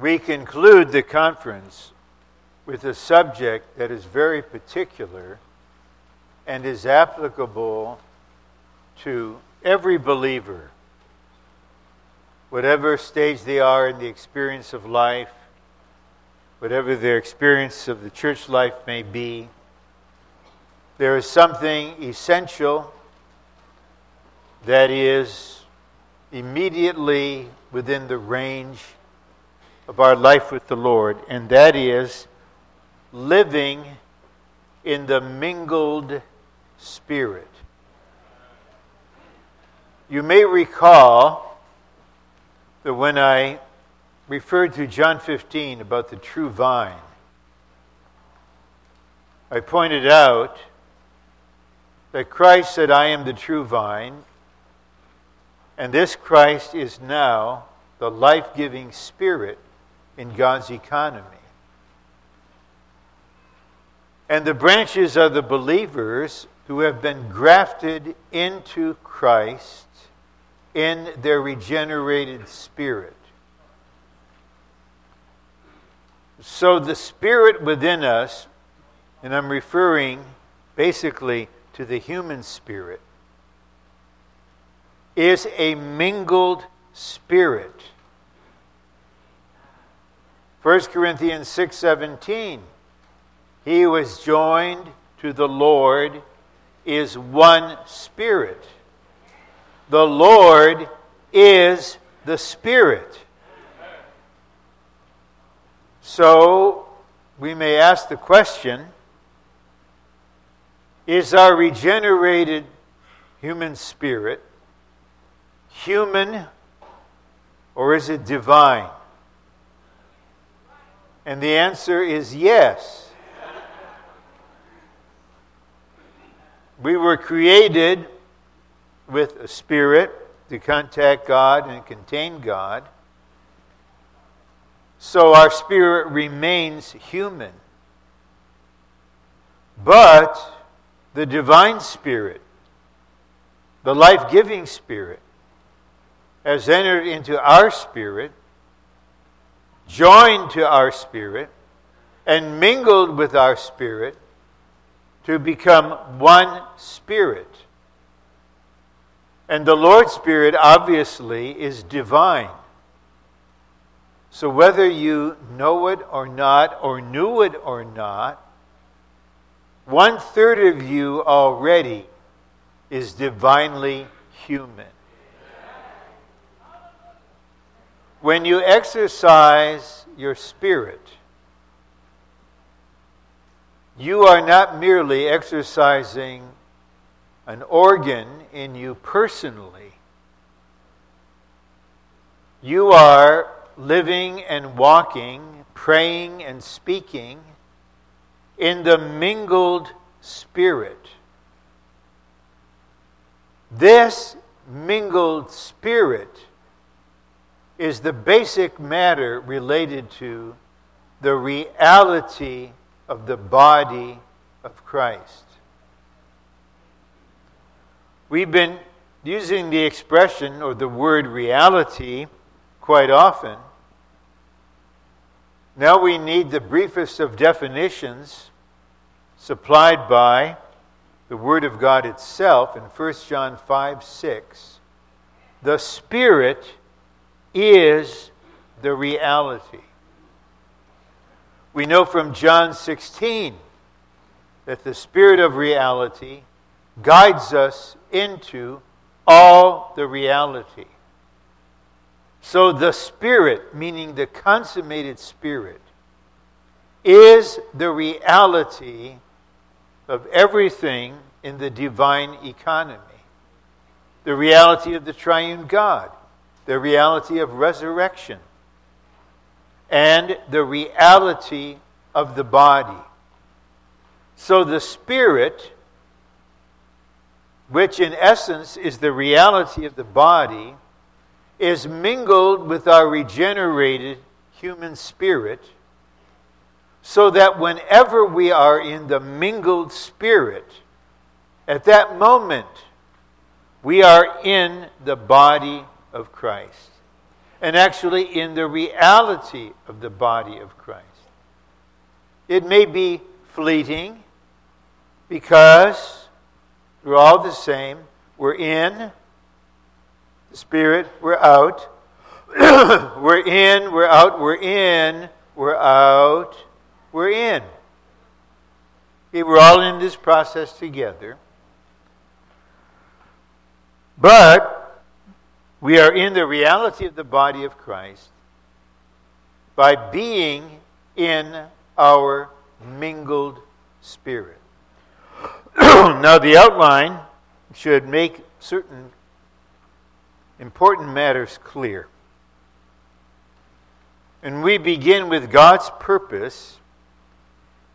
we conclude the conference with a subject that is very particular and is applicable to every believer, whatever stage they are in the experience of life, whatever their experience of the church life may be. There is something essential that is immediately within the range of our life with the Lord, and that is living in the mingled spirit. You may recall that when I referred to John 15 about the true vine, I pointed out that Christ said, I am the true vine, and this Christ is now the life giving spirit in God's economy. And the branches are the believers who have been grafted into Christ in their regenerated spirit. So the spirit within us, and I'm referring basically to the human spirit, is a mingled spirit. 1 Corinthians 6:17 He who is joined to the Lord is one spirit. The Lord is the spirit. So we may ask the question is our regenerated human spirit human or is it divine? And the answer is yes. We were created with a spirit to contact God and contain God. So our spirit remains human. But the divine spirit, the life giving spirit, has entered into our spirit, joined to our spirit, and mingled with our spirit to become one spirit. And the Lord's Spirit obviously is divine. So whether you know it or not, or knew it or not, one third of you already is divinely human. When you exercise your spirit, you are not merely exercising an organ in you personally. You are living and walking, praying and speaking in the mingled spirit. This mingled spirit is the basic matter related to the reality of the body of Christ. We've been using the expression or the word reality quite often. Now we need the briefest of definitions supplied by the Word of God itself in 1 John 5 6. The Spirit is the reality. We know from John 16 that the Spirit of reality guides us into all the reality. So the Spirit, meaning the consummated Spirit, is the reality of everything in the divine economy. The reality of the triune God the reality of resurrection, and the reality of the body. So the Spirit, which in essence is the reality of the body, is mingled with our regenerated human spirit, so that whenever we are in the mingled spirit, at that moment, we are in the body of Christ. and actually in the reality of the body of Christ. It may be fleeting because we're all the same. We're in the Spirit, we're out. we're in, we're out, we're in, we're out, we're in. Okay, we're all in this process together. But we are in the reality of the body of Christ by being in our mingled spirit. now, the outline should make certain important matters clear. And we begin with God's purpose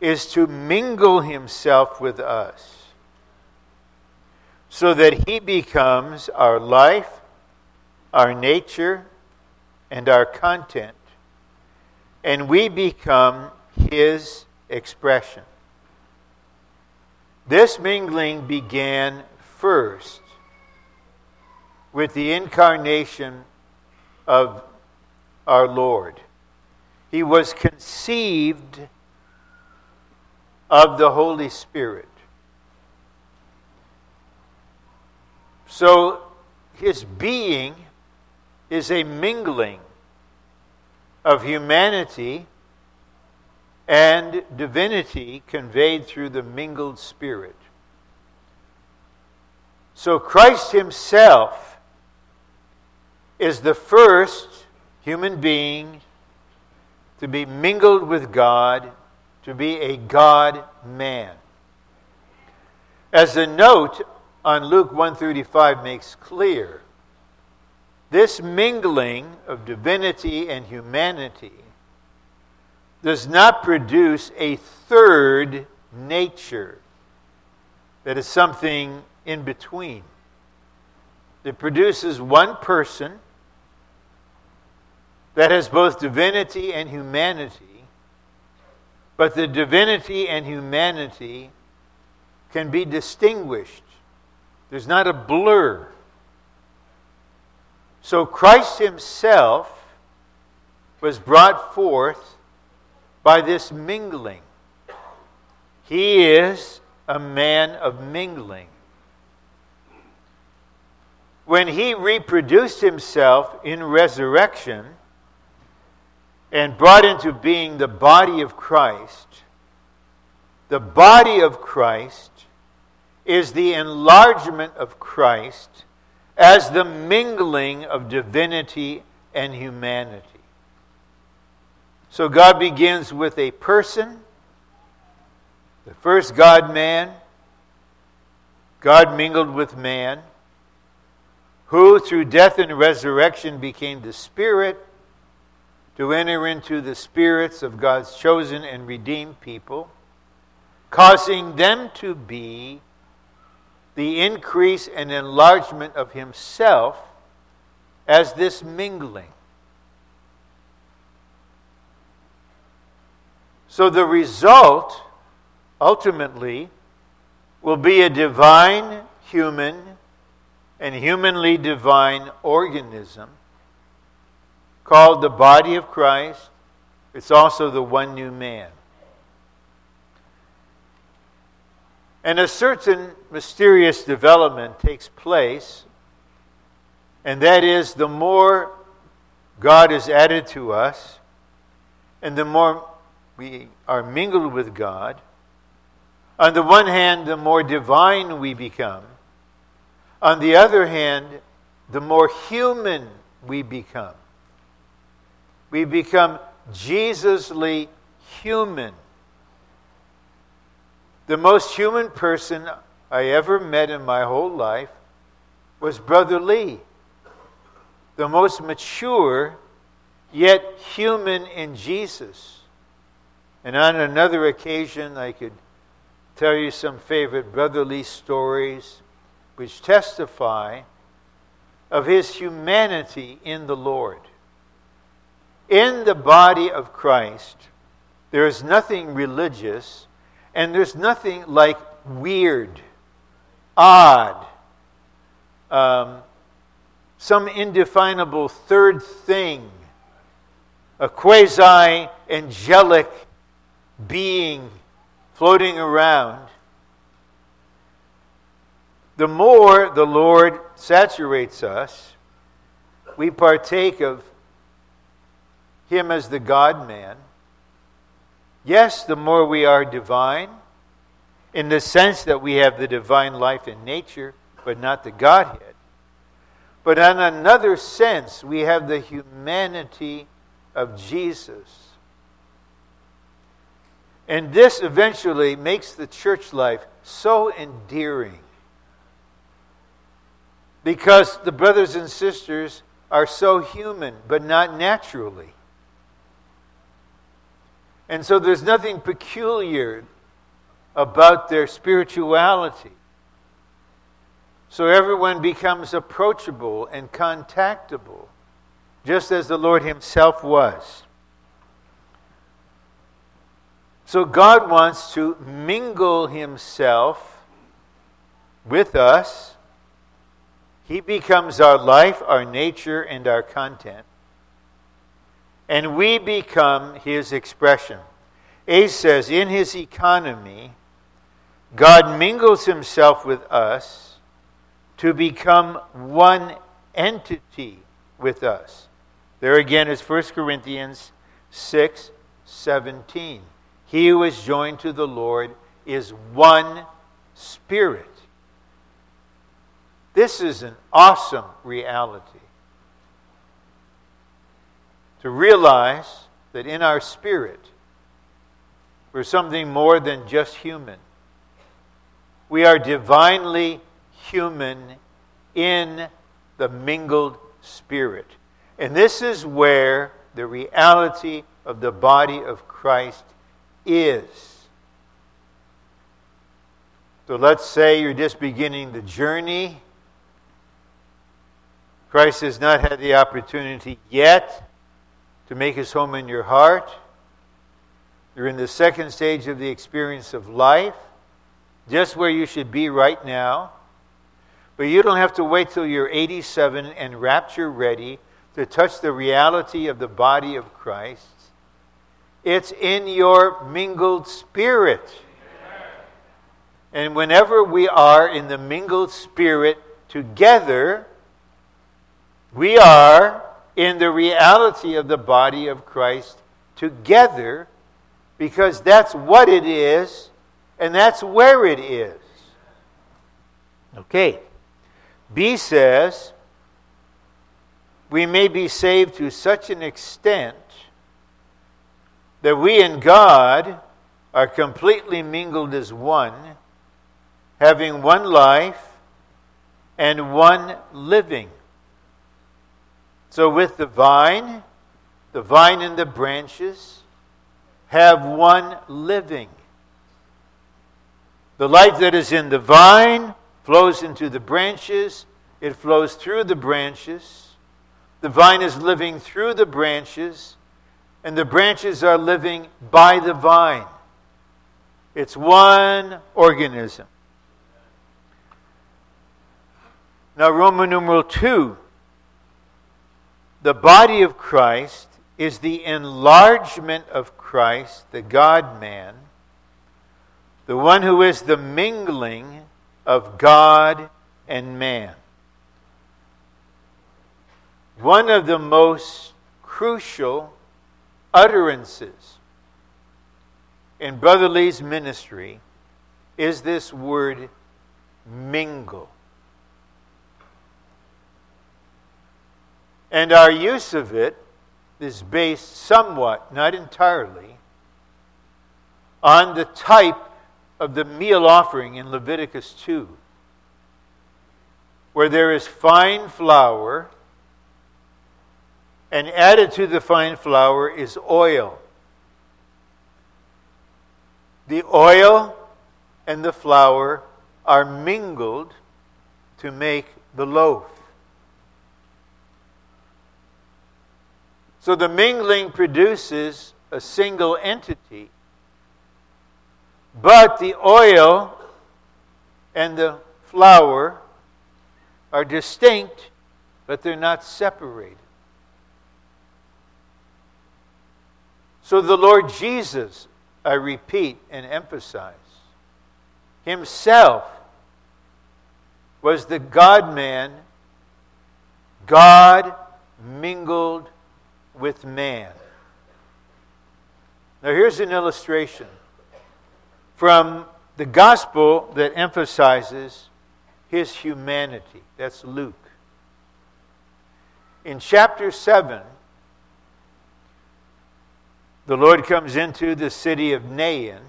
is to mingle himself with us so that he becomes our life, our nature, and our content, and we become his expression. This mingling began first with the incarnation of our Lord. He was conceived of the Holy Spirit. So his being is a mingling of humanity and divinity conveyed through the mingled spirit. So Christ himself is the first human being to be mingled with God, to be a God man. As the note on Luke 135 makes clear, this mingling of divinity and humanity does not produce a third nature that is something in between. It produces one person that has both divinity and humanity, but the divinity and humanity can be distinguished. There's not a blur. So Christ Himself was brought forth by this mingling. He is a man of mingling. When he reproduced himself in resurrection, and brought into being the body of Christ, the body of Christ is the enlargement of Christ as the mingling of divinity and humanity. So God begins with a person, the first God man, God mingled with man, who through death and resurrection became the Spirit to enter into the spirits of God's chosen and redeemed people, causing them to be the increase and enlargement of Himself as this mingling. So the result, ultimately, will be a divine human and humanly divine organism called the body of Christ. It's also the one new man. And a certain mysterious development takes place, and that is the more God is added to us, and the more we are mingled with God. On the one hand, the more divine we become. On the other hand, the more human we become. We become Jesusly human. The most human person I ever met in my whole life was Brother Lee. The most mature, yet human in Jesus. And on another occasion, I could tell you some favorite Brother Lee stories which testify of his humanity in the Lord. In the body of Christ, there is nothing religious and there's nothing like weird, odd, um, some indefinable third thing, a quasi angelic being floating around, the more the Lord saturates us, we partake of Him as the God man. Yes, the more we are divine, in the sense that we have the divine life in nature, but not the Godhead. But in another sense, we have the humanity of Jesus. And this eventually makes the church life so endearing. Because the brothers and sisters are so human, but not naturally. And so there's nothing peculiar about their spirituality. So everyone becomes approachable and contactable, just as the Lord Himself was. So God wants to mingle Himself with us. He becomes our life, our nature, and our content. And we become His expression. Ace says, in His economy, God mingles Himself with us to become one entity with us. There again is 1 Corinthians 6 17. He who is joined to the Lord is one spirit. This is an awesome reality. To realize that in our spirit, we're something more than just human. We are divinely human in the mingled spirit. And this is where the reality of the body of Christ is. So let's say you're just beginning the journey. Christ has not had the opportunity yet to make his home in your heart. You're in the second stage of the experience of life, just where you should be right now. But you don't have to wait till you're 87 and rapture ready to touch the reality of the body of Christ. It's in your mingled spirit. And whenever we are in the mingled spirit together, we are in the reality of the body of Christ together because that's what it is and that's where it is. Okay. B says, we may be saved to such an extent that we and God are completely mingled as one, having one life and one living. So, with the vine, the vine and the branches have one living. The life that is in the vine flows into the branches, it flows through the branches. The vine is living through the branches and the branches are living by the vine. It's one organism. Now, Roman numeral 2 the body of Christ is the enlargement of Christ, the God man, the one who is the mingling of God and man. One of the most crucial utterances in Brother Lee's ministry is this word mingle. And our use of it is based somewhat, not entirely, on the type of the meal offering in Leviticus 2, where there is fine flour and added to the fine flour is oil. The oil and the flour are mingled to make the loaf. So the mingling produces a single entity. But the oil and the flour are distinct but they're not separated. So the Lord Jesus, I repeat and emphasize, himself was the God man, God mingled with man. Now, here's an illustration from the gospel that emphasizes his humanity. That's Luke. In chapter 7, the Lord comes into the city of Nain,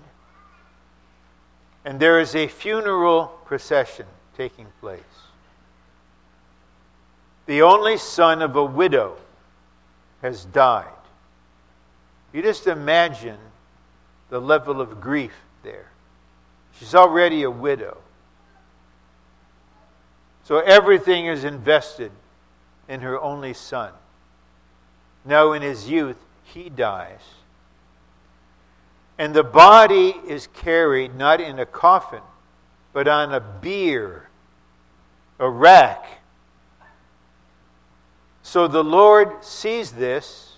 and there is a funeral procession taking place. The only son of a widow has died. You just imagine the level of grief there. She's already a widow. So everything is invested in her only son. Now, in his youth, he dies. And the body is carried not in a coffin, but on a bier, a rack. So the Lord sees this,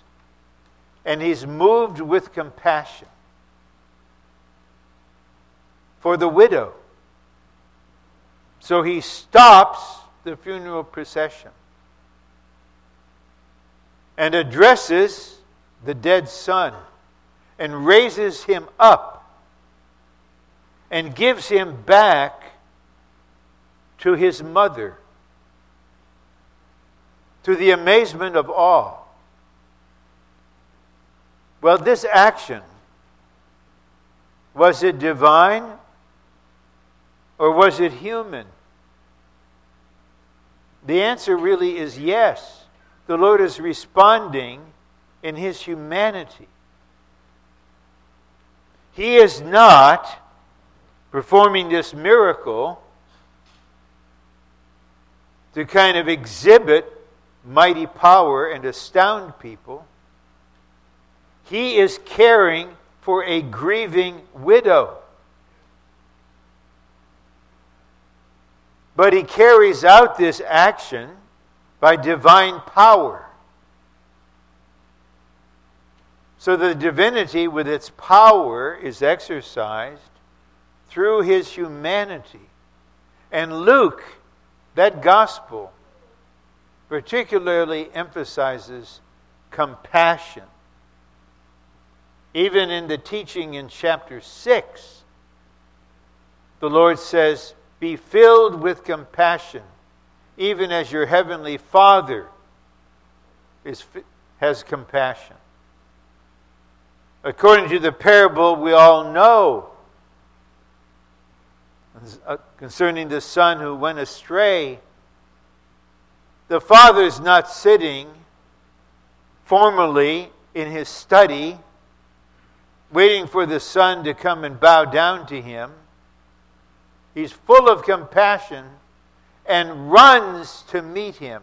and he's moved with compassion for the widow. So he stops the funeral procession and addresses the dead son and raises him up and gives him back to his mother to the amazement of all. Well, this action was it divine or was it human? The answer really is yes. The Lord is responding in his humanity. He is not performing this miracle to kind of exhibit mighty power and astound people. He is caring for a grieving widow. But he carries out this action by divine power. So the divinity, with its power, is exercised through his humanity. And Luke, that gospel, particularly emphasizes compassion. Even in the teaching in chapter 6, the Lord says, Be filled with compassion, even as your heavenly Father is, has compassion. According to the parable, we all know uh, concerning the son who went astray. The father is not sitting formally in his study, waiting for the son to come and bow down to him. He's full of compassion and runs to meet him.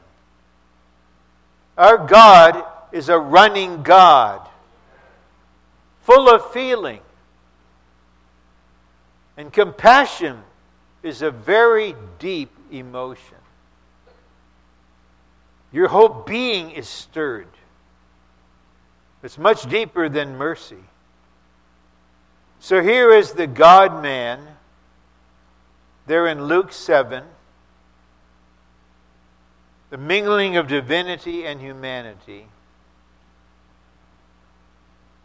Our God is a running God full of feeling. And compassion is a very deep emotion. Your whole being is stirred. It's much deeper than mercy. So here is the God man, there in Luke 7, the mingling of divinity and humanity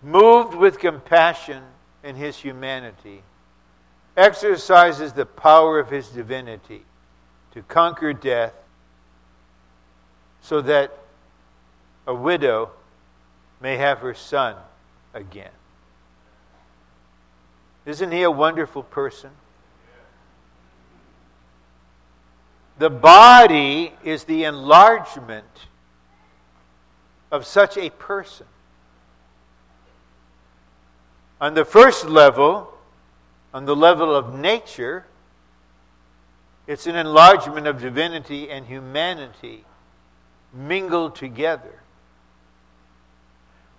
moved with compassion in his humanity, exercises the power of his divinity to conquer death so that a widow may have her son again. Isn't he a wonderful person? The body is the enlargement of such a person. On the first level, on the level of nature, it's an enlargement of divinity and humanity mingled together.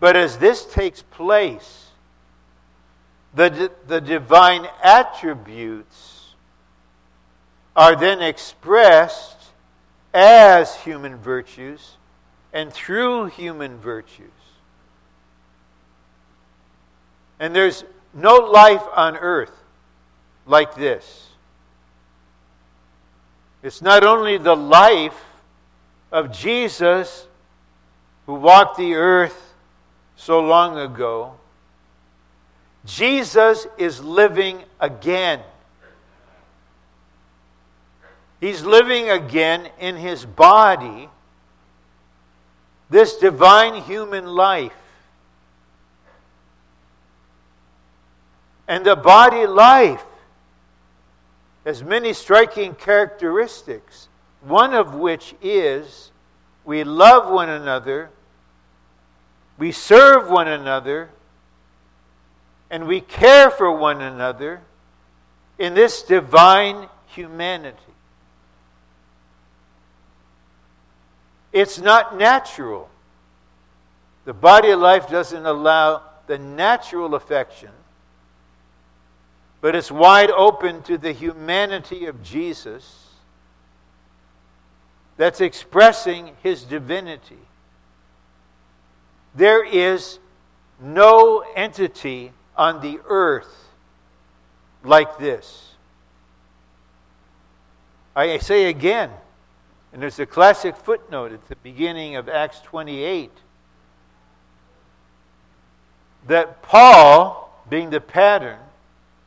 But as this takes place, the, the divine attributes are then expressed as human virtues and through human virtues. And there's no life on earth like this. It's not only the life of Jesus who walked the earth so long ago, Jesus is living again. He's living again in his body, this divine human life. And the body life has many striking characteristics, one of which is we love one another, we serve one another, and we care for one another in this divine humanity. It's not natural. The body of life doesn't allow the natural affection, but it's wide open to the humanity of Jesus that's expressing his divinity. There is no entity on the earth like this. I say again, and there's a classic footnote at the beginning of Acts 28 that Paul, being the pattern,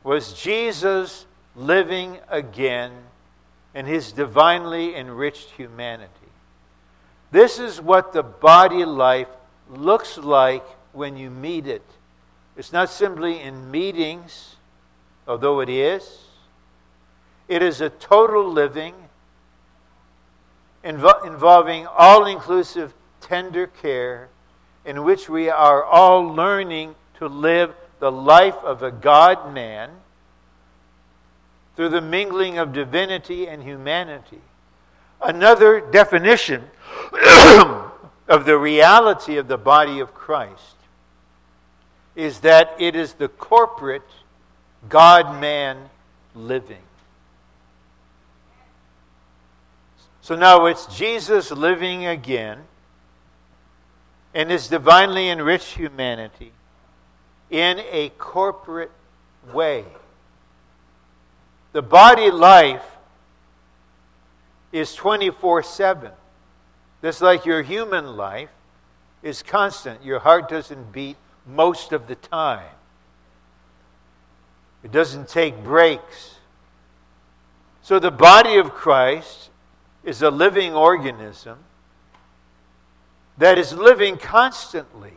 was Jesus living again in his divinely enriched humanity. This is what the body life looks like when you meet it. It's not simply in meetings, although it is. It is a total living invo- involving all inclusive tender care in which we are all learning to live the life of a God man through the mingling of divinity and humanity. Another definition of the reality of the body of Christ is that it is the corporate God man living. So now it's Jesus living again in his divinely enriched humanity in a corporate way. The body life is 24 7. Just like your human life is constant. Your heart doesn't beat most of the time, it doesn't take breaks. So the body of Christ is a living organism that is living constantly.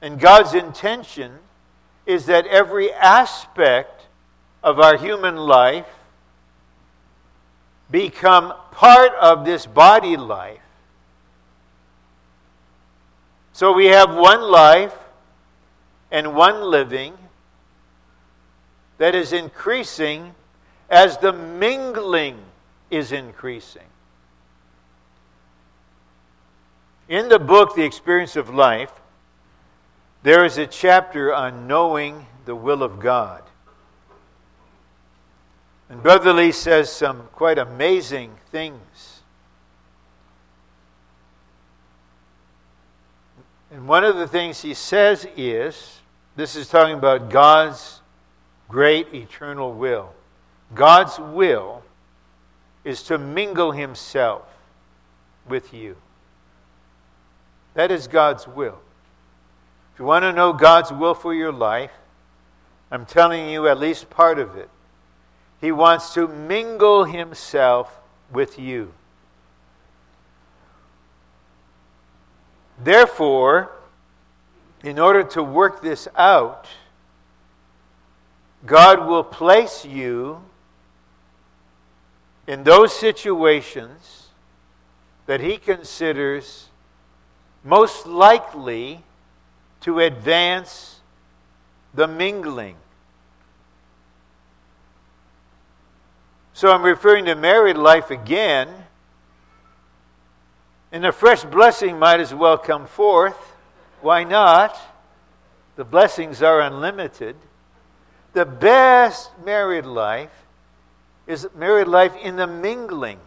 And God's intention is that every aspect of our human life become part of this body life. So we have one life and one living that is increasing as the mingling is increasing. In the book, The Experience of Life, there is a chapter on knowing the will of God. And Brother Lee says some quite amazing things. And one of the things he says is this is talking about God's great eternal will. God's will is to mingle himself with you. That is God's will. If you want to know God's will for your life, I'm telling you at least part of it. He wants to mingle himself with you. Therefore, in order to work this out, God will place you in those situations that he considers most likely to advance the mingling. So I'm referring to married life again. And a fresh blessing might as well come forth. Why not? The blessings are unlimited. The best married life is married life in the mingling,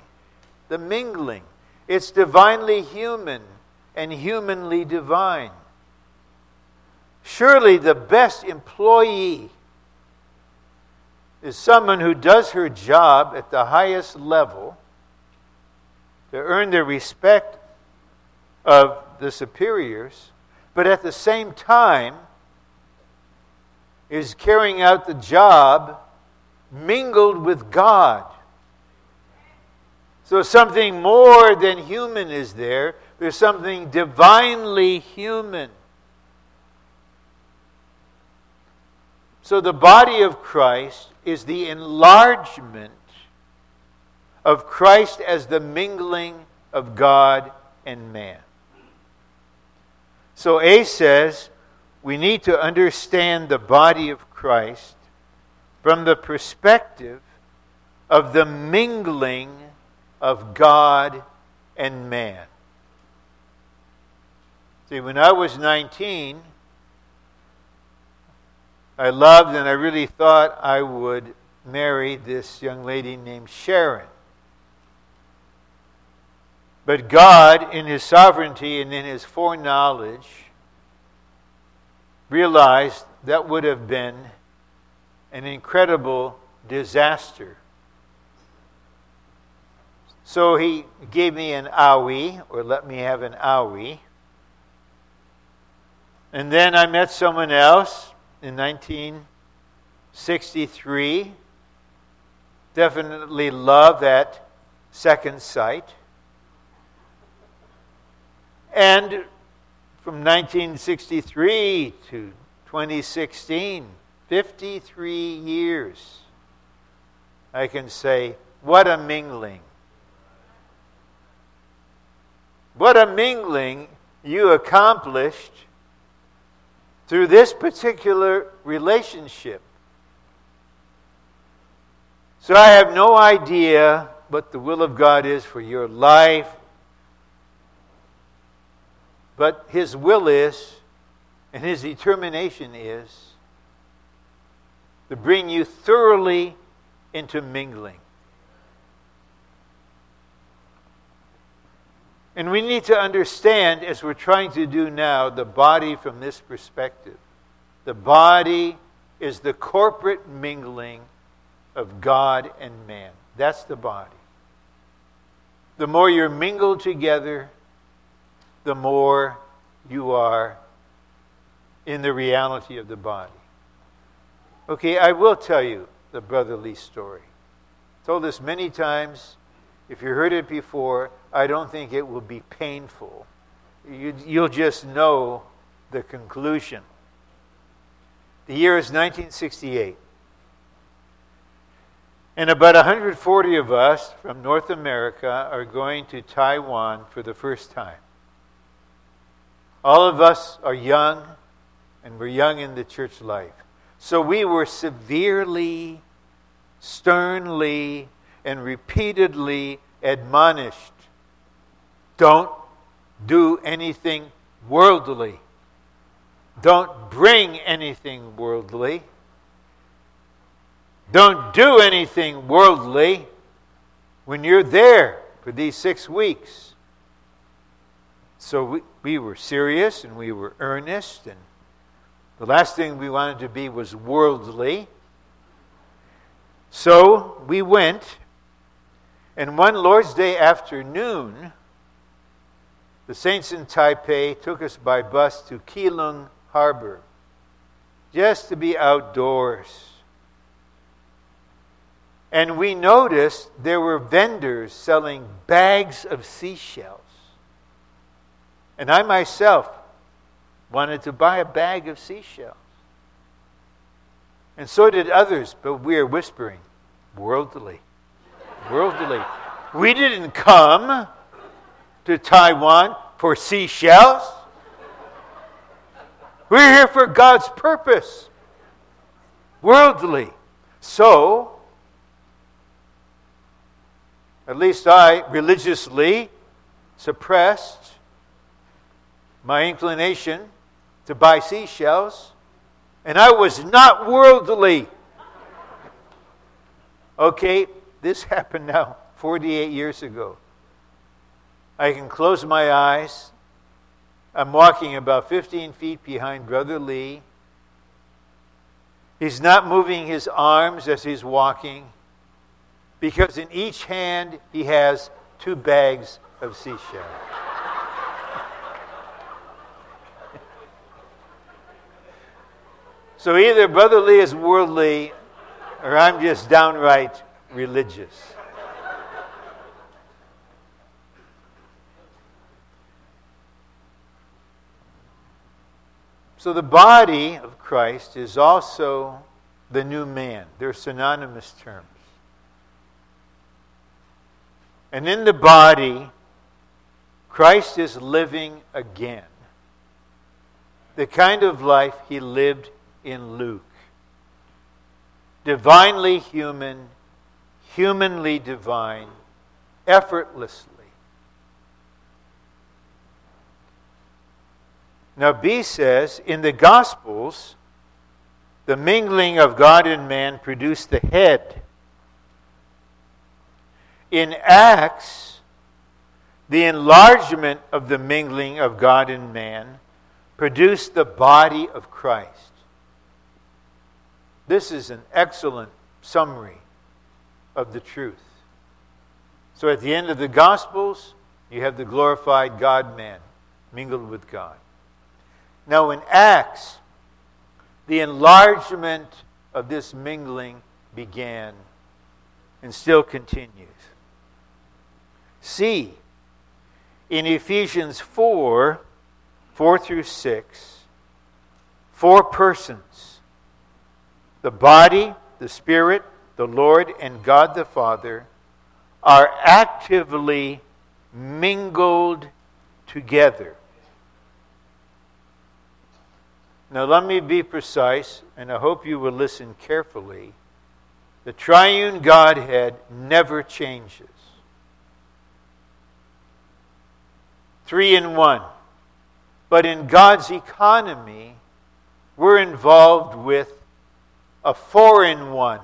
the mingling. It's divinely human and humanly divine. Surely the best employee is someone who does her job at the highest level to earn the respect of the superiors, but at the same time is carrying out the job mingled with God. So something more than human is there. There's something divinely human. So the body of Christ is the enlargement of Christ as the mingling of God and man. So A says we need to understand the body of Christ from the perspective of the mingling of God and man. See, when I was 19, I loved and I really thought I would marry this young lady named Sharon. But God, in His sovereignty and in His foreknowledge, realized that would have been an incredible disaster. So he gave me an awi, or let me have an awi. And then I met someone else in 1963. Definitely love that second sight. And from 1963 to 2016, 53 years, I can say, what a mingling. What a mingling you accomplished through this particular relationship. So I have no idea what the will of God is for your life, but His will is, and His determination is, to bring you thoroughly into mingling. And we need to understand, as we're trying to do now, the body from this perspective. The body is the corporate mingling of God and man. That's the body. The more you're mingled together, the more you are in the reality of the body. Okay, I will tell you the brotherly story. Told this many times. If you heard it before, I don't think it will be painful. You, you'll just know the conclusion. The year is 1968. And about 140 of us from North America are going to Taiwan for the first time. All of us are young, and we're young in the church life. So we were severely, sternly, and repeatedly admonished don't do anything worldly. Don't bring anything worldly. Don't do anything worldly when you're there for these six weeks. So we, we were serious and we were earnest and the last thing we wanted to be was worldly. So we went, and one Lord's Day afternoon, the saints in Taipei took us by bus to Keelung Harbor just to be outdoors. And we noticed there were vendors selling bags of seashells. And I myself wanted to buy a bag of seashells. And so did others, but we are whispering, worldly. Worldly. We didn't come to Taiwan for seashells. We're here for God's purpose. Worldly. So, at least I religiously suppressed my inclination to buy seashells, and I was not worldly. Okay, this happened now 48 years ago. I can close my eyes. I'm walking about 15 feet behind Brother Lee. He's not moving his arms as he's walking because in each hand he has two bags of seashell. so either Brother Lee is worldly or I'm just downright religious. So the body of Christ is also the new man. They're synonymous terms. And in the body, Christ is living again. The kind of life he lived in Luke. Divinely human, humanly divine, effortlessly. Now, B says, in the Gospels, the mingling of God and man produced the head. In Acts, the enlargement of the mingling of God and man produced the body of Christ. This is an excellent summary of the truth. So at the end of the Gospels, you have the glorified God man mingled with God. Now, in Acts, the enlargement of this mingling began and still continues. See, in Ephesians 4 4 through 6, four persons the body, the Spirit, the Lord, and God the Father are actively mingled together. Now, let me be precise, and I hope you will listen carefully. The triune Godhead never changes. Three in one. But in God's economy, we're involved with a four in one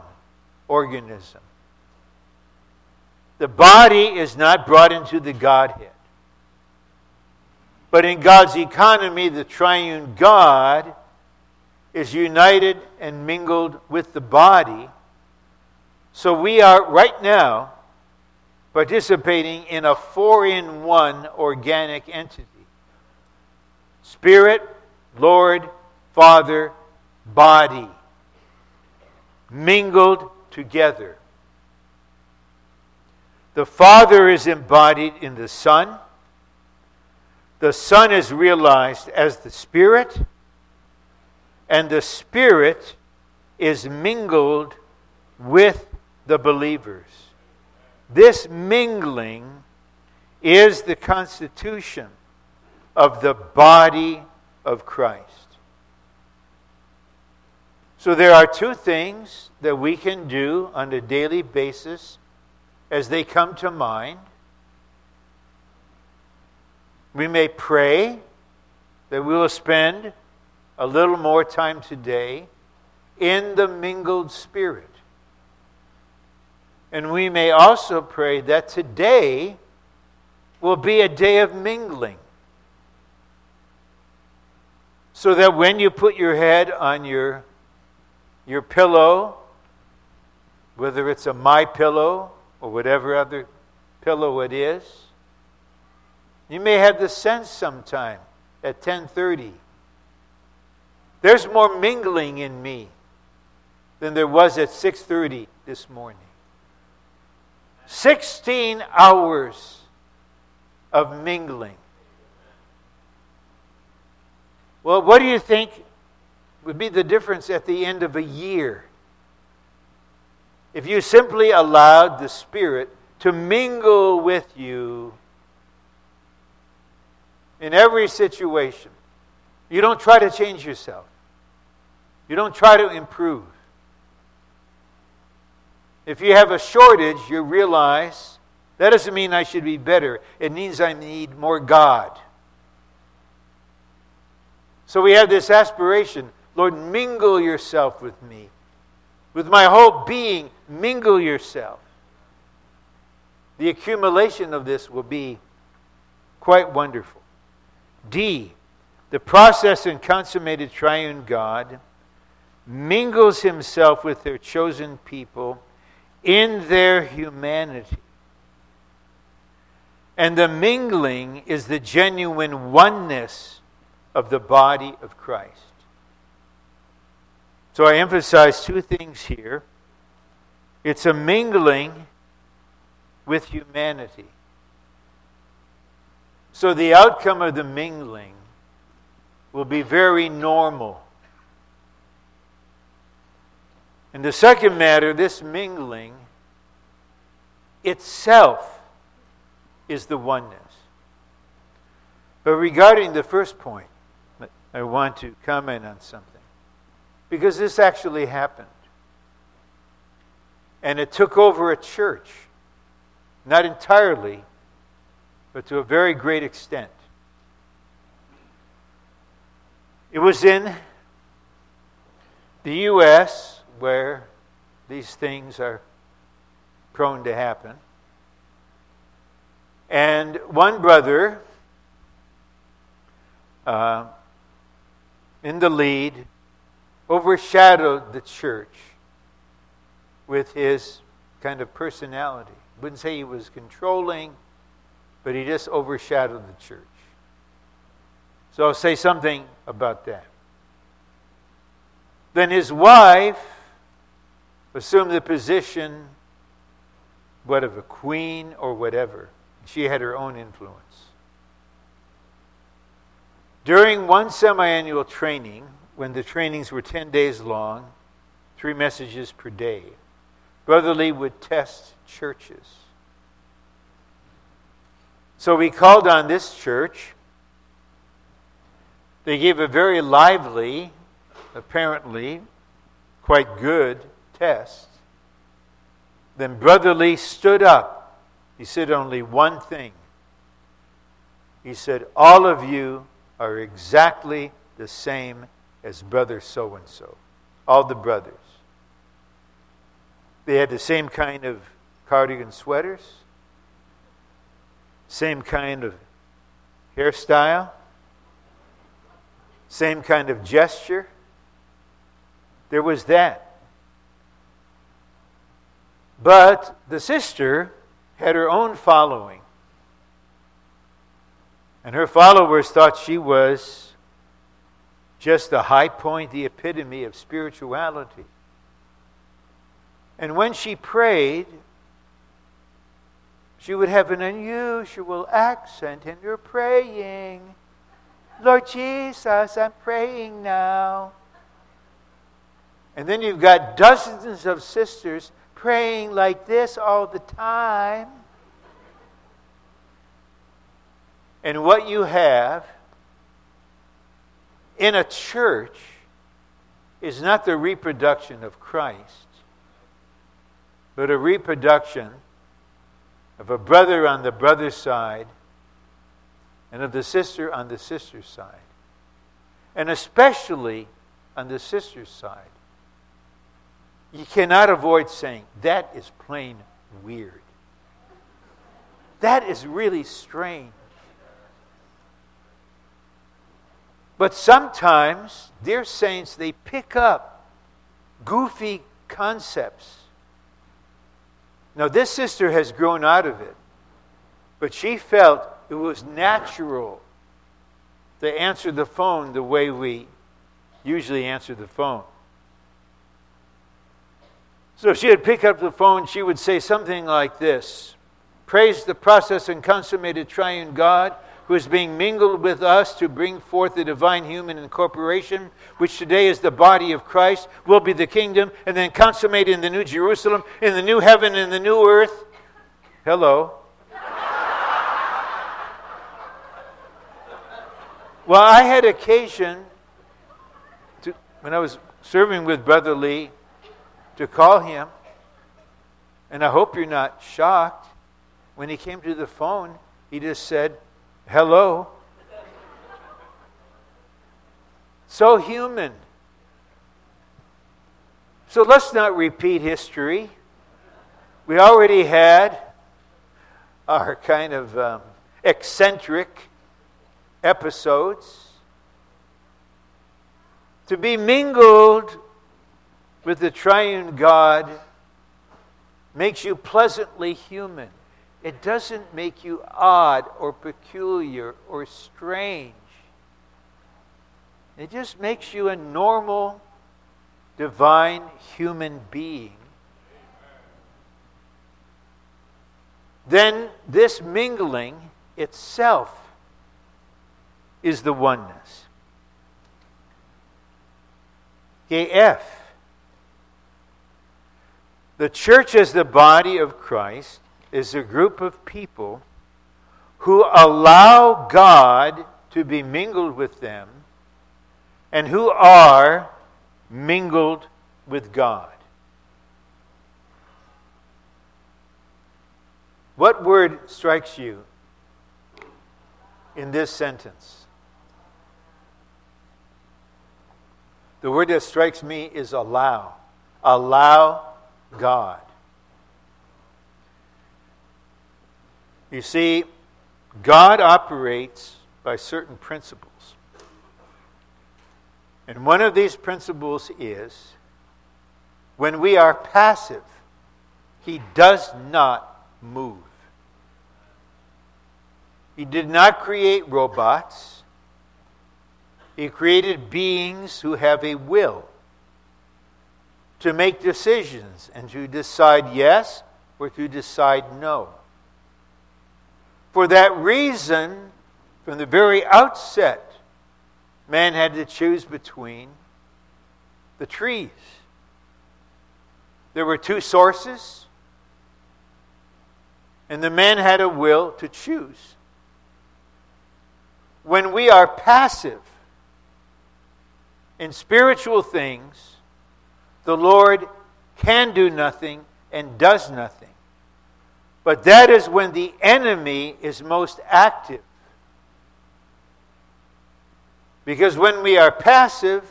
organism. The body is not brought into the Godhead. But in God's economy, the triune God is united and mingled with the body. So we are right now participating in a four in one organic entity Spirit, Lord, Father, body, mingled together. The Father is embodied in the Son the Son is realized as the Spirit, and the Spirit is mingled with the believers. This mingling is the constitution of the body of Christ. So there are two things that we can do on a daily basis as they come to mind. We may pray that we will spend a little more time today in the mingled spirit. And we may also pray that today will be a day of mingling. So that when you put your head on your, your pillow, whether it's a my pillow or whatever other pillow it is, you may have the sense sometime at 10:30. There's more mingling in me than there was at 6:30 this morning. 16 hours of mingling. Well, what do you think would be the difference at the end of a year? If you simply allowed the Spirit to mingle with you in every situation. You don't try to change yourself, you don't try to improve. If you have a shortage, you realize that doesn't mean I should be better. It means I need more God. So we have this aspiration Lord, mingle yourself with me. With my whole being, mingle yourself. The accumulation of this will be Quite wonderful. D. The process and consummated triune God mingles himself with their chosen people in their humanity. And the mingling is the genuine oneness of the body of Christ. So I emphasize two things here it's a mingling with humanity. So the outcome of the mingling will be very normal. And the second matter, this mingling itself is the oneness. But regarding the first point, I want to comment on something. Because this actually happened. And it took over a church. Not entirely, but to a very great extent. It was in the U.S. where these things are prone to happen. And one brother uh, in the lead overshadowed the church with his kind of personality. Wouldn't say he was controlling, but he just overshadowed the church. So I'll say something about that. Then his wife assumed the position, what, of a queen or whatever. She had her own influence. During one semi annual training, when the trainings were 10 days long, three messages per day, Brother Lee would test churches. So we called on this church. They gave a very lively, apparently quite good test. Then Brother Lee stood up. He said only one thing. He said, All of you are exactly the same as brother so and so. All the brothers. They had the same kind of cardigan sweaters, same kind of hairstyle, same kind of gesture. There was that. But the sister had her own following. And her followers thought she was just the high point, the epitome of spirituality. And when she prayed, she would have an unusual accent in her praying. Lord Jesus, I'm praying now. And then you've got dozens of sisters praying like this all the time. And what you have in a church is not the reproduction of Christ, but a reproduction of a brother on the brother's side and of the sister on the sister's side. And especially on the sister's side. You cannot avoid saying, that is plain weird. That is really strange. But sometimes, dear saints, they pick up goofy concepts. Now, this sister has grown out of it, but she felt it was natural to answer the phone the way we usually answer the phone. So if she would pick up the phone, she would say something like this Praise the process and consummated triune God who is being mingled with us to bring forth the divine human incorporation, which today is the body of Christ, will be the kingdom, and then consummate in the new Jerusalem, in the new heaven, in the new earth. Hello. well, I had occasion to, when I was serving with Brother Lee, to call him, and I hope you're not shocked. When he came to the phone, he just said, Hello? So human. So let's not repeat history. We already had our kind of um, eccentric episodes. To be mingled with the triune God makes you pleasantly human. It doesn't make you odd or peculiar or strange. It just makes you a normal, divine human being. Then this mingling itself is the oneness. Okay, F. The church as the body of Christ is a group of people who allow God to be mingled with them and who are mingled with God. What word strikes you in this sentence? The word that strikes me is allow. Allow God. You see, God operates by certain principles. And one of these principles is when we are passive, He does not move. He did not create robots. He created beings who have a will to make decisions and to decide yes or to decide no. For that reason, from the very outset, man had to choose between the trees. There were two sources, and the man had a will to choose. When we are passive in spiritual things, the Lord can do nothing and does nothing. But that is when the enemy is most active. Because when we are passive,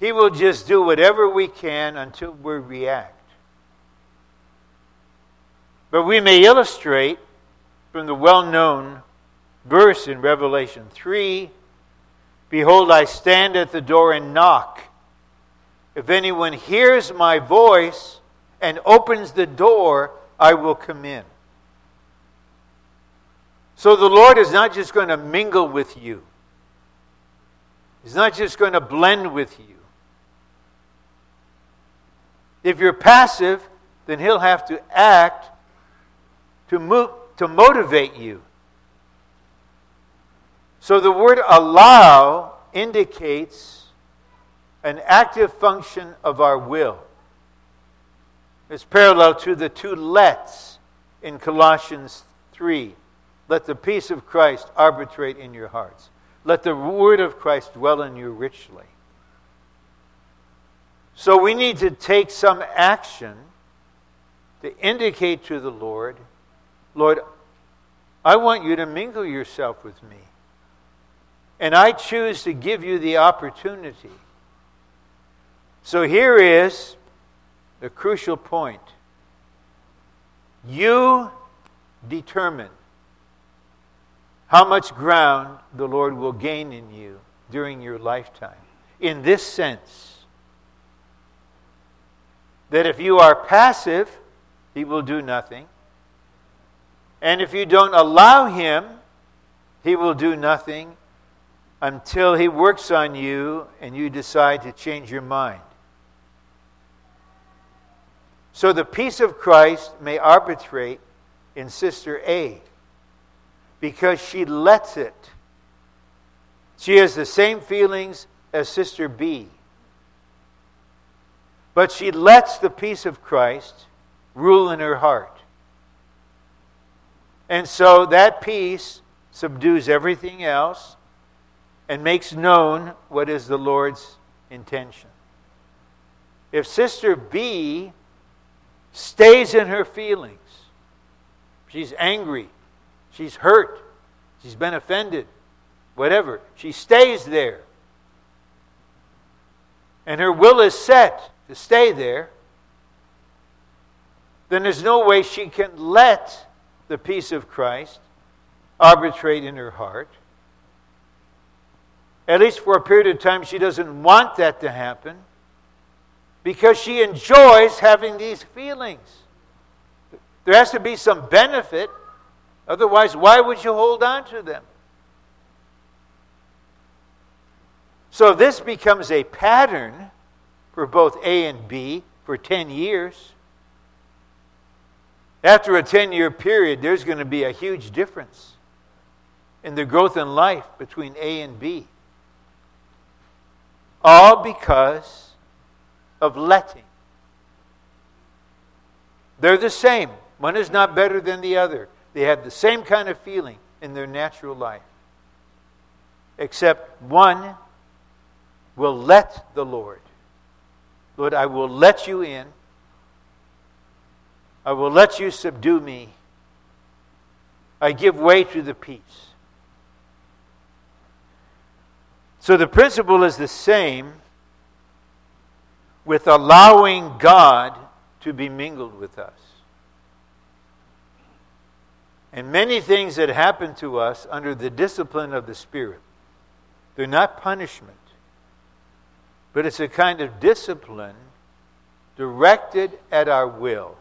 he will just do whatever we can until we react. But we may illustrate from the well known verse in Revelation 3 Behold, I stand at the door and knock. If anyone hears my voice and opens the door, I will come in. So the Lord is not just going to mingle with you, He's not just going to blend with you. If you're passive, then He'll have to act to, move, to motivate you. So the word allow indicates an active function of our will. It's parallel to the two lets in Colossians 3. Let the peace of Christ arbitrate in your hearts. Let the word of Christ dwell in you richly. So we need to take some action to indicate to the Lord, Lord, I want you to mingle yourself with me. And I choose to give you the opportunity so here is the crucial point. You determine how much ground the Lord will gain in you during your lifetime. In this sense, that if you are passive, He will do nothing. And if you don't allow Him, He will do nothing until He works on you and you decide to change your mind. So the peace of Christ may arbitrate in Sister A because she lets it. She has the same feelings as Sister B. But she lets the peace of Christ rule in her heart. And so that peace subdues everything else and makes known what is the Lord's intention. If Sister B stays in her feelings. She's angry. She's hurt. She's been offended. Whatever. She stays there. And her will is set to stay there. Then there's no way she can let the peace of Christ arbitrate in her heart. At least for a period of time, she doesn't want that to happen because she enjoys having these feelings. There has to be some benefit. Otherwise, why would you hold on to them? So this becomes a pattern for both A and B for 10 years. After a 10 year period, there's going to be a huge difference in the growth in life between A and B. All because of letting. They're the same. One is not better than the other. They have the same kind of feeling in their natural life. Except one will let the Lord. Lord, I will let you in. I will let you subdue me. I give way to the peace. So the principle is the same with allowing God to be mingled with us. And many things that happen to us under the discipline of the Spirit, they're not punishment, but it's a kind of discipline directed at our will.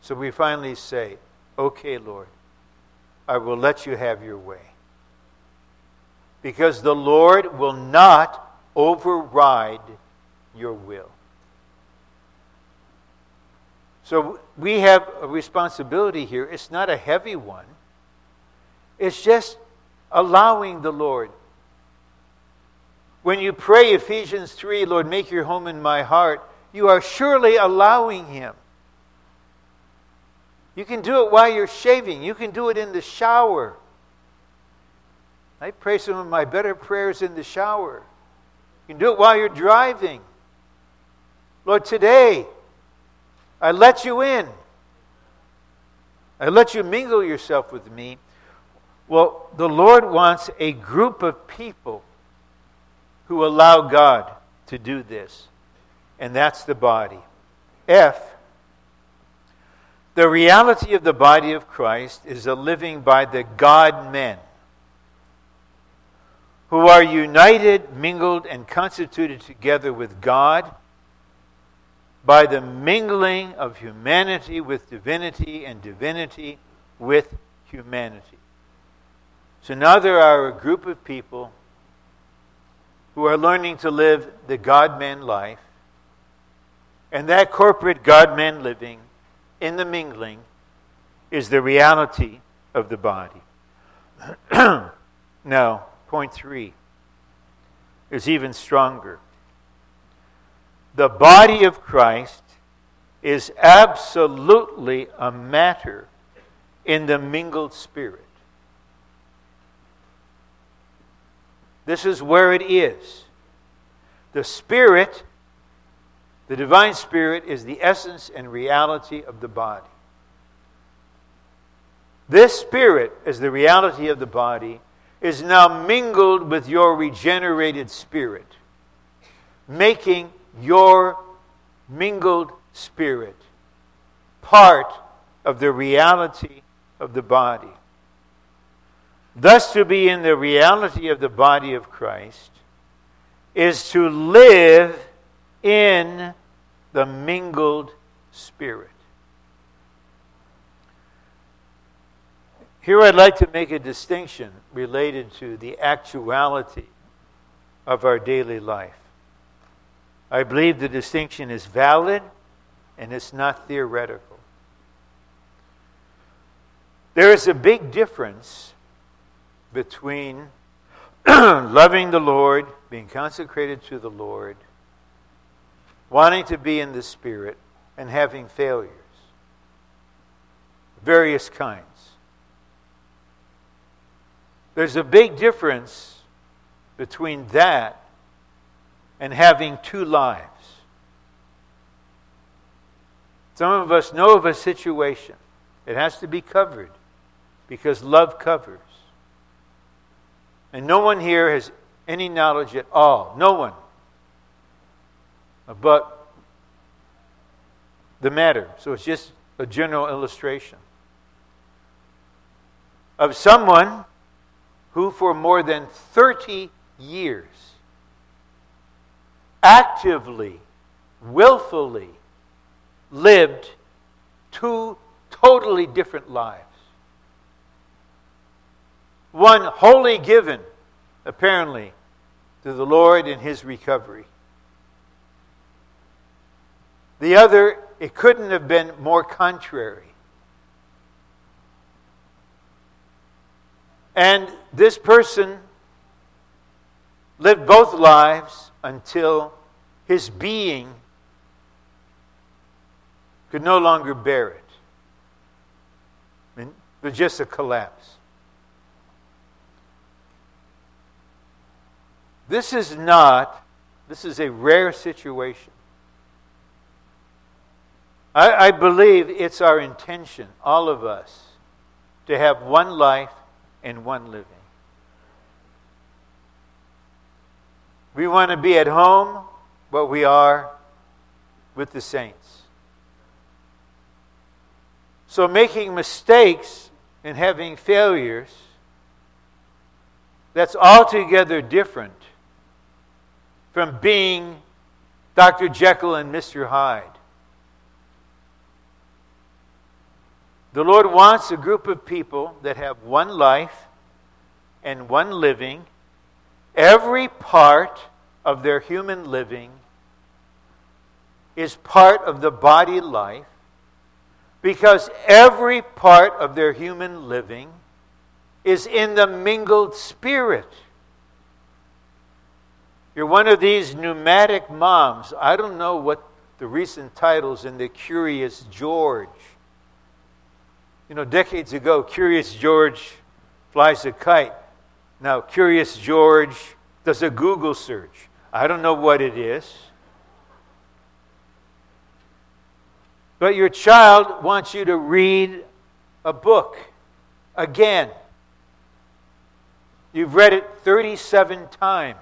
So we finally say, Okay, Lord, I will let you have your way. Because the Lord will not override your will. So we have a responsibility here. It's not a heavy one, it's just allowing the Lord. When you pray Ephesians 3, Lord, make your home in my heart, you are surely allowing Him. You can do it while you're shaving, you can do it in the shower. I pray some of my better prayers in the shower. You can do it while you're driving. Lord, today, I let you in. I let you mingle yourself with me. Well, the Lord wants a group of people who allow God to do this, and that's the body. F. The reality of the body of Christ is a living by the God men who are united, mingled, and constituted together with God by the mingling of humanity with divinity and divinity with humanity. So now there are a group of people who are learning to live the God man life, and that corporate God man living in the mingling is the reality of the body. now, point three is even stronger the body of Christ is absolutely a matter in the mingled spirit. This is where it is. The Spirit, the divine Spirit, is the essence and reality of the body. This Spirit, as the reality of the body, is now mingled with your regenerated spirit, making your mingled spirit, part of the reality of the body. Thus, to be in the reality of the body of Christ is to live in the mingled spirit. Here I'd like to make a distinction related to the actuality of our daily life. I believe the distinction is valid and it's not theoretical. There is a big difference between loving the Lord, being consecrated to the Lord, wanting to be in the Spirit, and having failures. Various kinds. There's a big difference between that and having two lives. Some of us know of a situation. It has to be covered because love covers. And no one here has any knowledge at all. No one. But the matter. So it's just a general illustration. of someone who, for more than 30 years, actively, willfully lived two totally different lives. One wholly given, apparently, to the Lord in his recovery. The other, it couldn't have been more contrary. And this person lived both lives until his being could no longer bear it. It was just a collapse. This is not, this is a rare situation. I, I believe it's our intention, all of us, to have one life and one living. We want to be at home, but we are with the saints. So making mistakes and having failures, that's altogether different from being Dr. Jekyll and Mr. Hyde. The Lord wants a group of people that have one life and one living. Every part of their human living is part of the body life because every part of their human living is in the mingled spirit. You're one of these pneumatic moms. I don't know what the recent titles in the Curious George. You know, decades ago, Curious George flies a kite. Now, Curious George does a Google search. I don't know what it is. But your child wants you to read a book again. You've read it 37 times.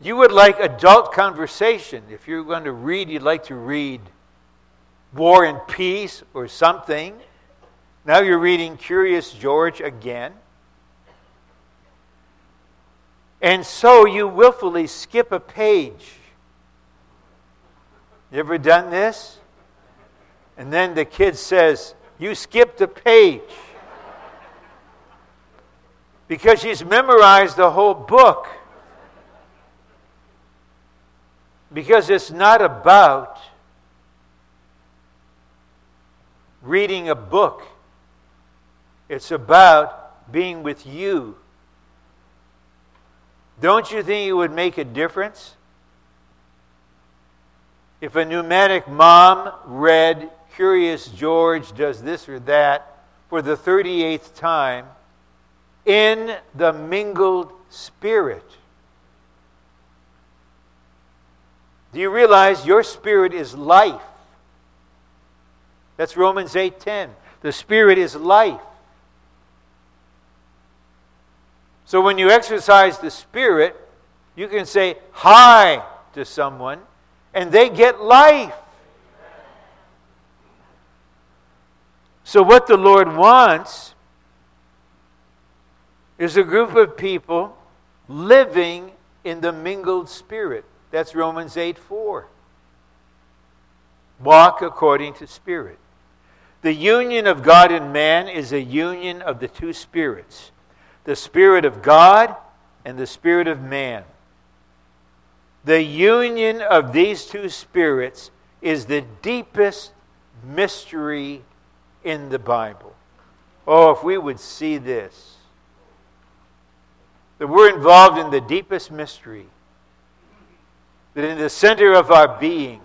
You would like adult conversation. If you're going to read, you'd like to read War and Peace or something. Now you're reading Curious George again. And so you willfully skip a page. You ever done this? And then the kid says, You skipped a page. Because she's memorized the whole book. Because it's not about reading a book, it's about being with you. Don't you think it would make a difference if a pneumatic mom read Curious George does this or that for the 38th time in the mingled spirit? Do you realize your spirit is life? That's Romans 8:10. The spirit is life. So when you exercise the spirit, you can say hi to someone and they get life. So what the Lord wants is a group of people living in the mingled spirit. That's Romans 8 4. Walk according to Spirit. The union of God and man is a union of the two spirits the Spirit of God and the Spirit of man. The union of these two spirits is the deepest mystery in the Bible. Oh, if we would see this. That we're involved in the deepest mystery that in the center of our being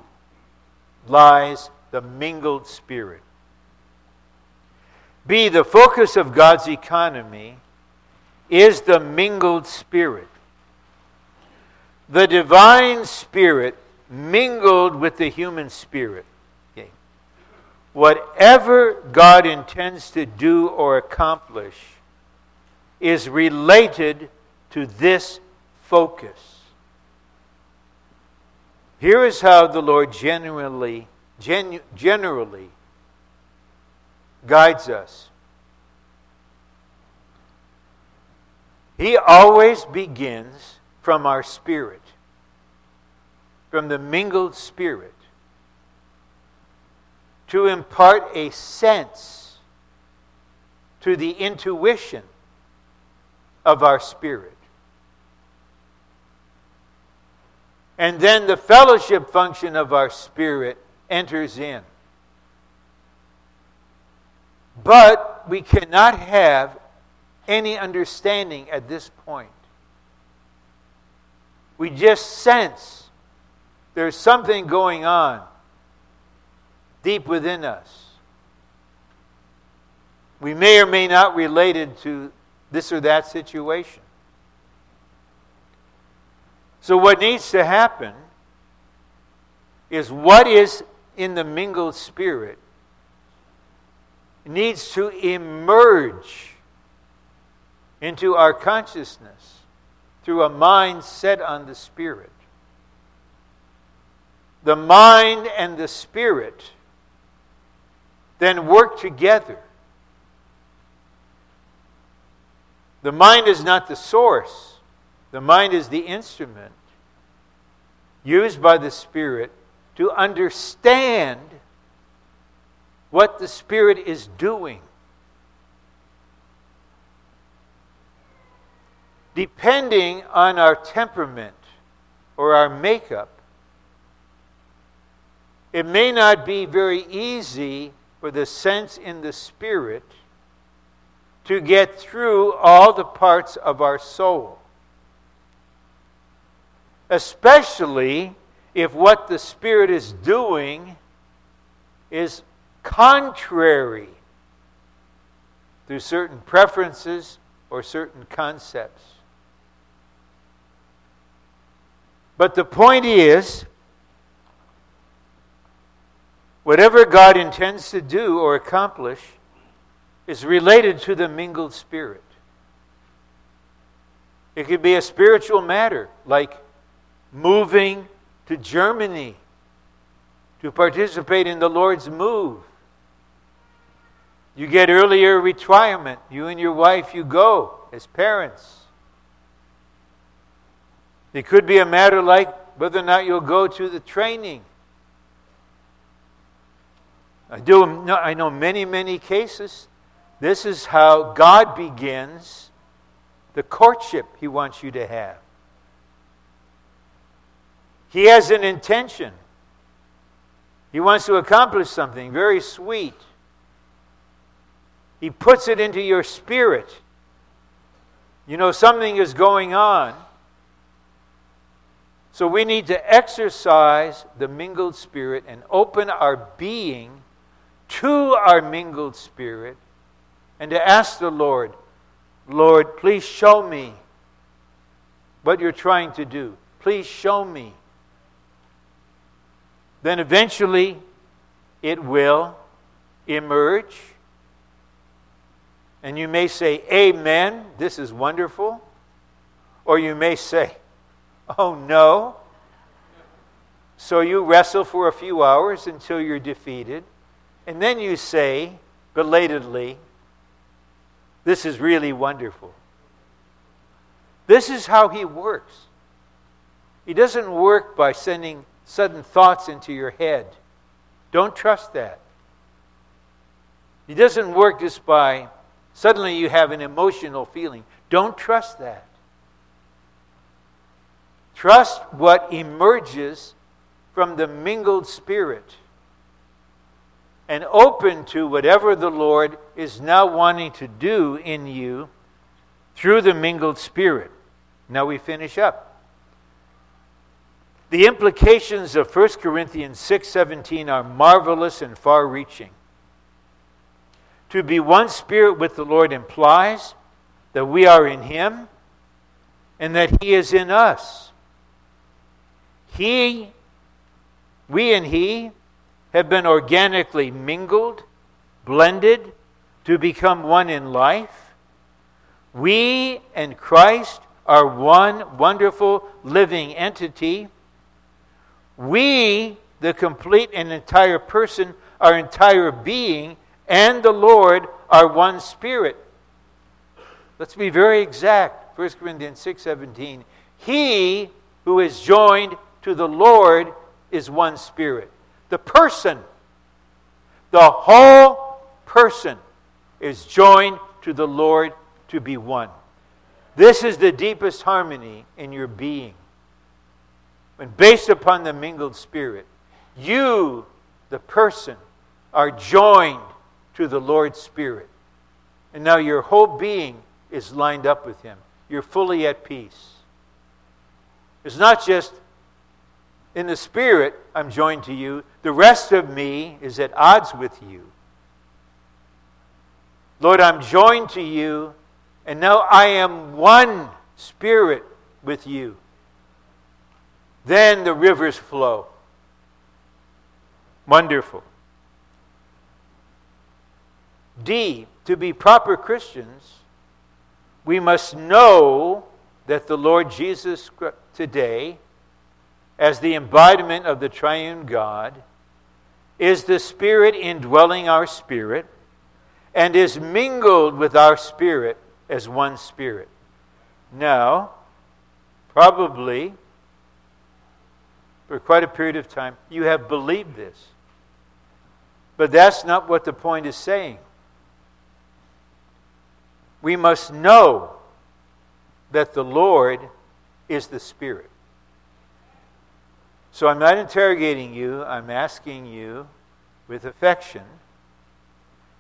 lies the mingled spirit. Be the focus of God's economy is the mingled spirit. The divine spirit mingled with the human spirit. Okay. Whatever God intends to do or accomplish is related to this focus. Here is how the Lord genuinely, genu- generally guides us. He always begins from our spirit, from the mingled spirit, to impart a sense to the intuition of our spirit. And then the fellowship function of our spirit enters in. But we cannot have any understanding at this point. We just sense there's something going on deep within us. We may or may not relate it to this or that situation. So, what needs to happen is what is in the mingled spirit needs to emerge into our consciousness through a mind set on the Spirit. The mind and the Spirit then work together. The mind is not the source, the mind is the instrument used by the Spirit to understand what the Spirit is doing. Depending on our temperament or our makeup, it may not be very easy for the sense in the Spirit to get through all the parts of our soul. Especially if what the Spirit is doing is contrary to certain preferences or certain concepts. But the point is, whatever God intends to do or accomplish is related to the mingled spirit. It could be a spiritual matter, like moving to Germany to participate in the Lord's move you get earlier retirement. You and your wife, you go as parents. It could be a matter like whether or not you'll go to the training. I do. I know many, many cases. This is how God begins the courtship He wants you to have. He has an intention. He wants to accomplish something very sweet. He puts it into your spirit. You know, something is going on. So we need to exercise the mingled spirit and open our being to our mingled spirit and to ask the Lord, Lord, please show me what you're trying to do. Please show me. Then eventually it will emerge and you may say, Amen, this is wonderful. Or you may say, Oh no. So you wrestle for a few hours until you're defeated. And then you say, belatedly, This is really wonderful. This is how he works. He doesn't work by sending sudden thoughts into your head. Don't trust that. He doesn't work just by Suddenly you have an emotional feeling. Don't trust that. Trust what emerges from the mingled spirit and open to whatever the Lord is now wanting to do in you through the mingled spirit. Now we finish up. The implications of 1 Corinthians 6:17 are marvelous and far-reaching. To be one spirit with the Lord implies that we are in Him and that He is in us. He, we and He have been organically mingled, blended to become one in life. We and Christ are one wonderful living entity. We, the complete and entire person, our entire being, and the Lord are one spirit. Let's be very exact. 1 Corinthians 6:17. He who is joined to the Lord is one spirit. The person, the whole person is joined to the Lord to be one. This is the deepest harmony in your being. When based upon the mingled spirit, you, the person, are joined to the Lord's Spirit. And now your whole being is lined up with Him. You're fully at peace. It's not just in the Spirit I'm joined to you, the rest of me is at odds with you. Lord, I'm joined to you, and now I am one Spirit with you. Then the rivers flow. Wonderful. D, to be proper Christians, we must know that the Lord Jesus today, as the embodiment of the triune God, is the Spirit indwelling our spirit and is mingled with our spirit as one spirit. Now, probably for quite a period of time, you have believed this. But that's not what the point is saying. We must know that the Lord is the Spirit. So I'm not interrogating you, I'm asking you with affection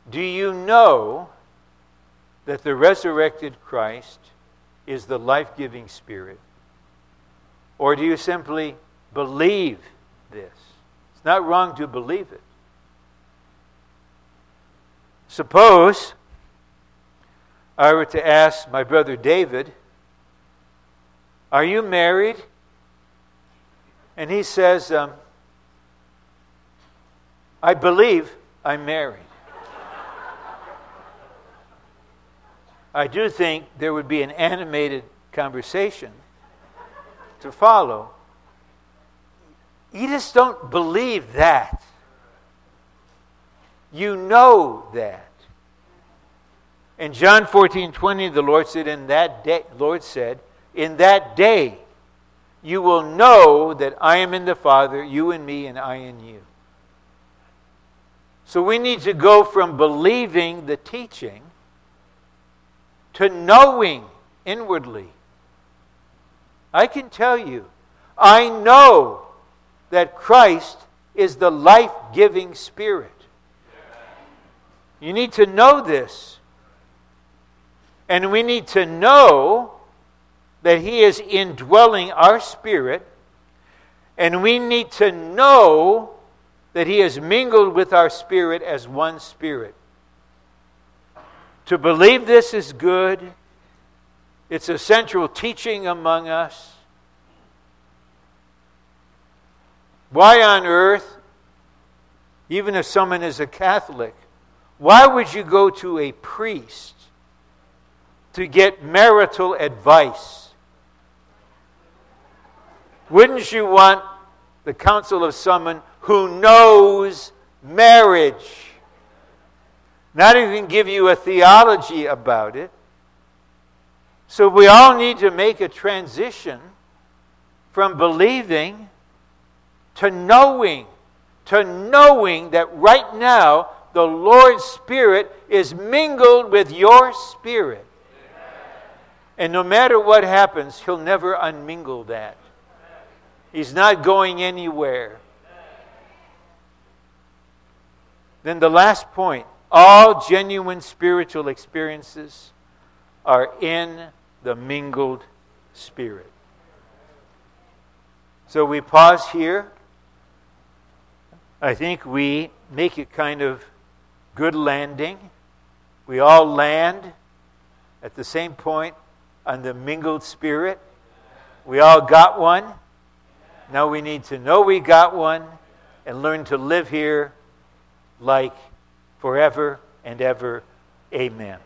do you know that the resurrected Christ is the life giving Spirit? Or do you simply believe this? It's not wrong to believe it. Suppose I were to ask my brother David, Are you married? And he says, um, I believe I'm married. I do think there would be an animated conversation to follow. You just don't believe that. You know that. In John 14, 20, the Lord said, In that day, Lord said, In that day you will know that I am in the Father, you in me, and I in you. So we need to go from believing the teaching to knowing inwardly. I can tell you, I know that Christ is the life giving Spirit. You need to know this. And we need to know that He is indwelling our spirit. And we need to know that He is mingled with our spirit as one spirit. To believe this is good, it's a central teaching among us. Why on earth, even if someone is a Catholic, why would you go to a priest to get marital advice? Wouldn't you want the counsel of someone who knows marriage? Not even give you a theology about it. So we all need to make a transition from believing to knowing, to knowing that right now the Lord's Spirit is mingled with your spirit. And no matter what happens, He'll never unmingle that. He's not going anywhere. Then the last point all genuine spiritual experiences are in the mingled spirit. So we pause here. I think we make it kind of good landing. We all land at the same point on the mingled spirit. We all got one. Now we need to know we got one and learn to live here like forever and ever. Amen.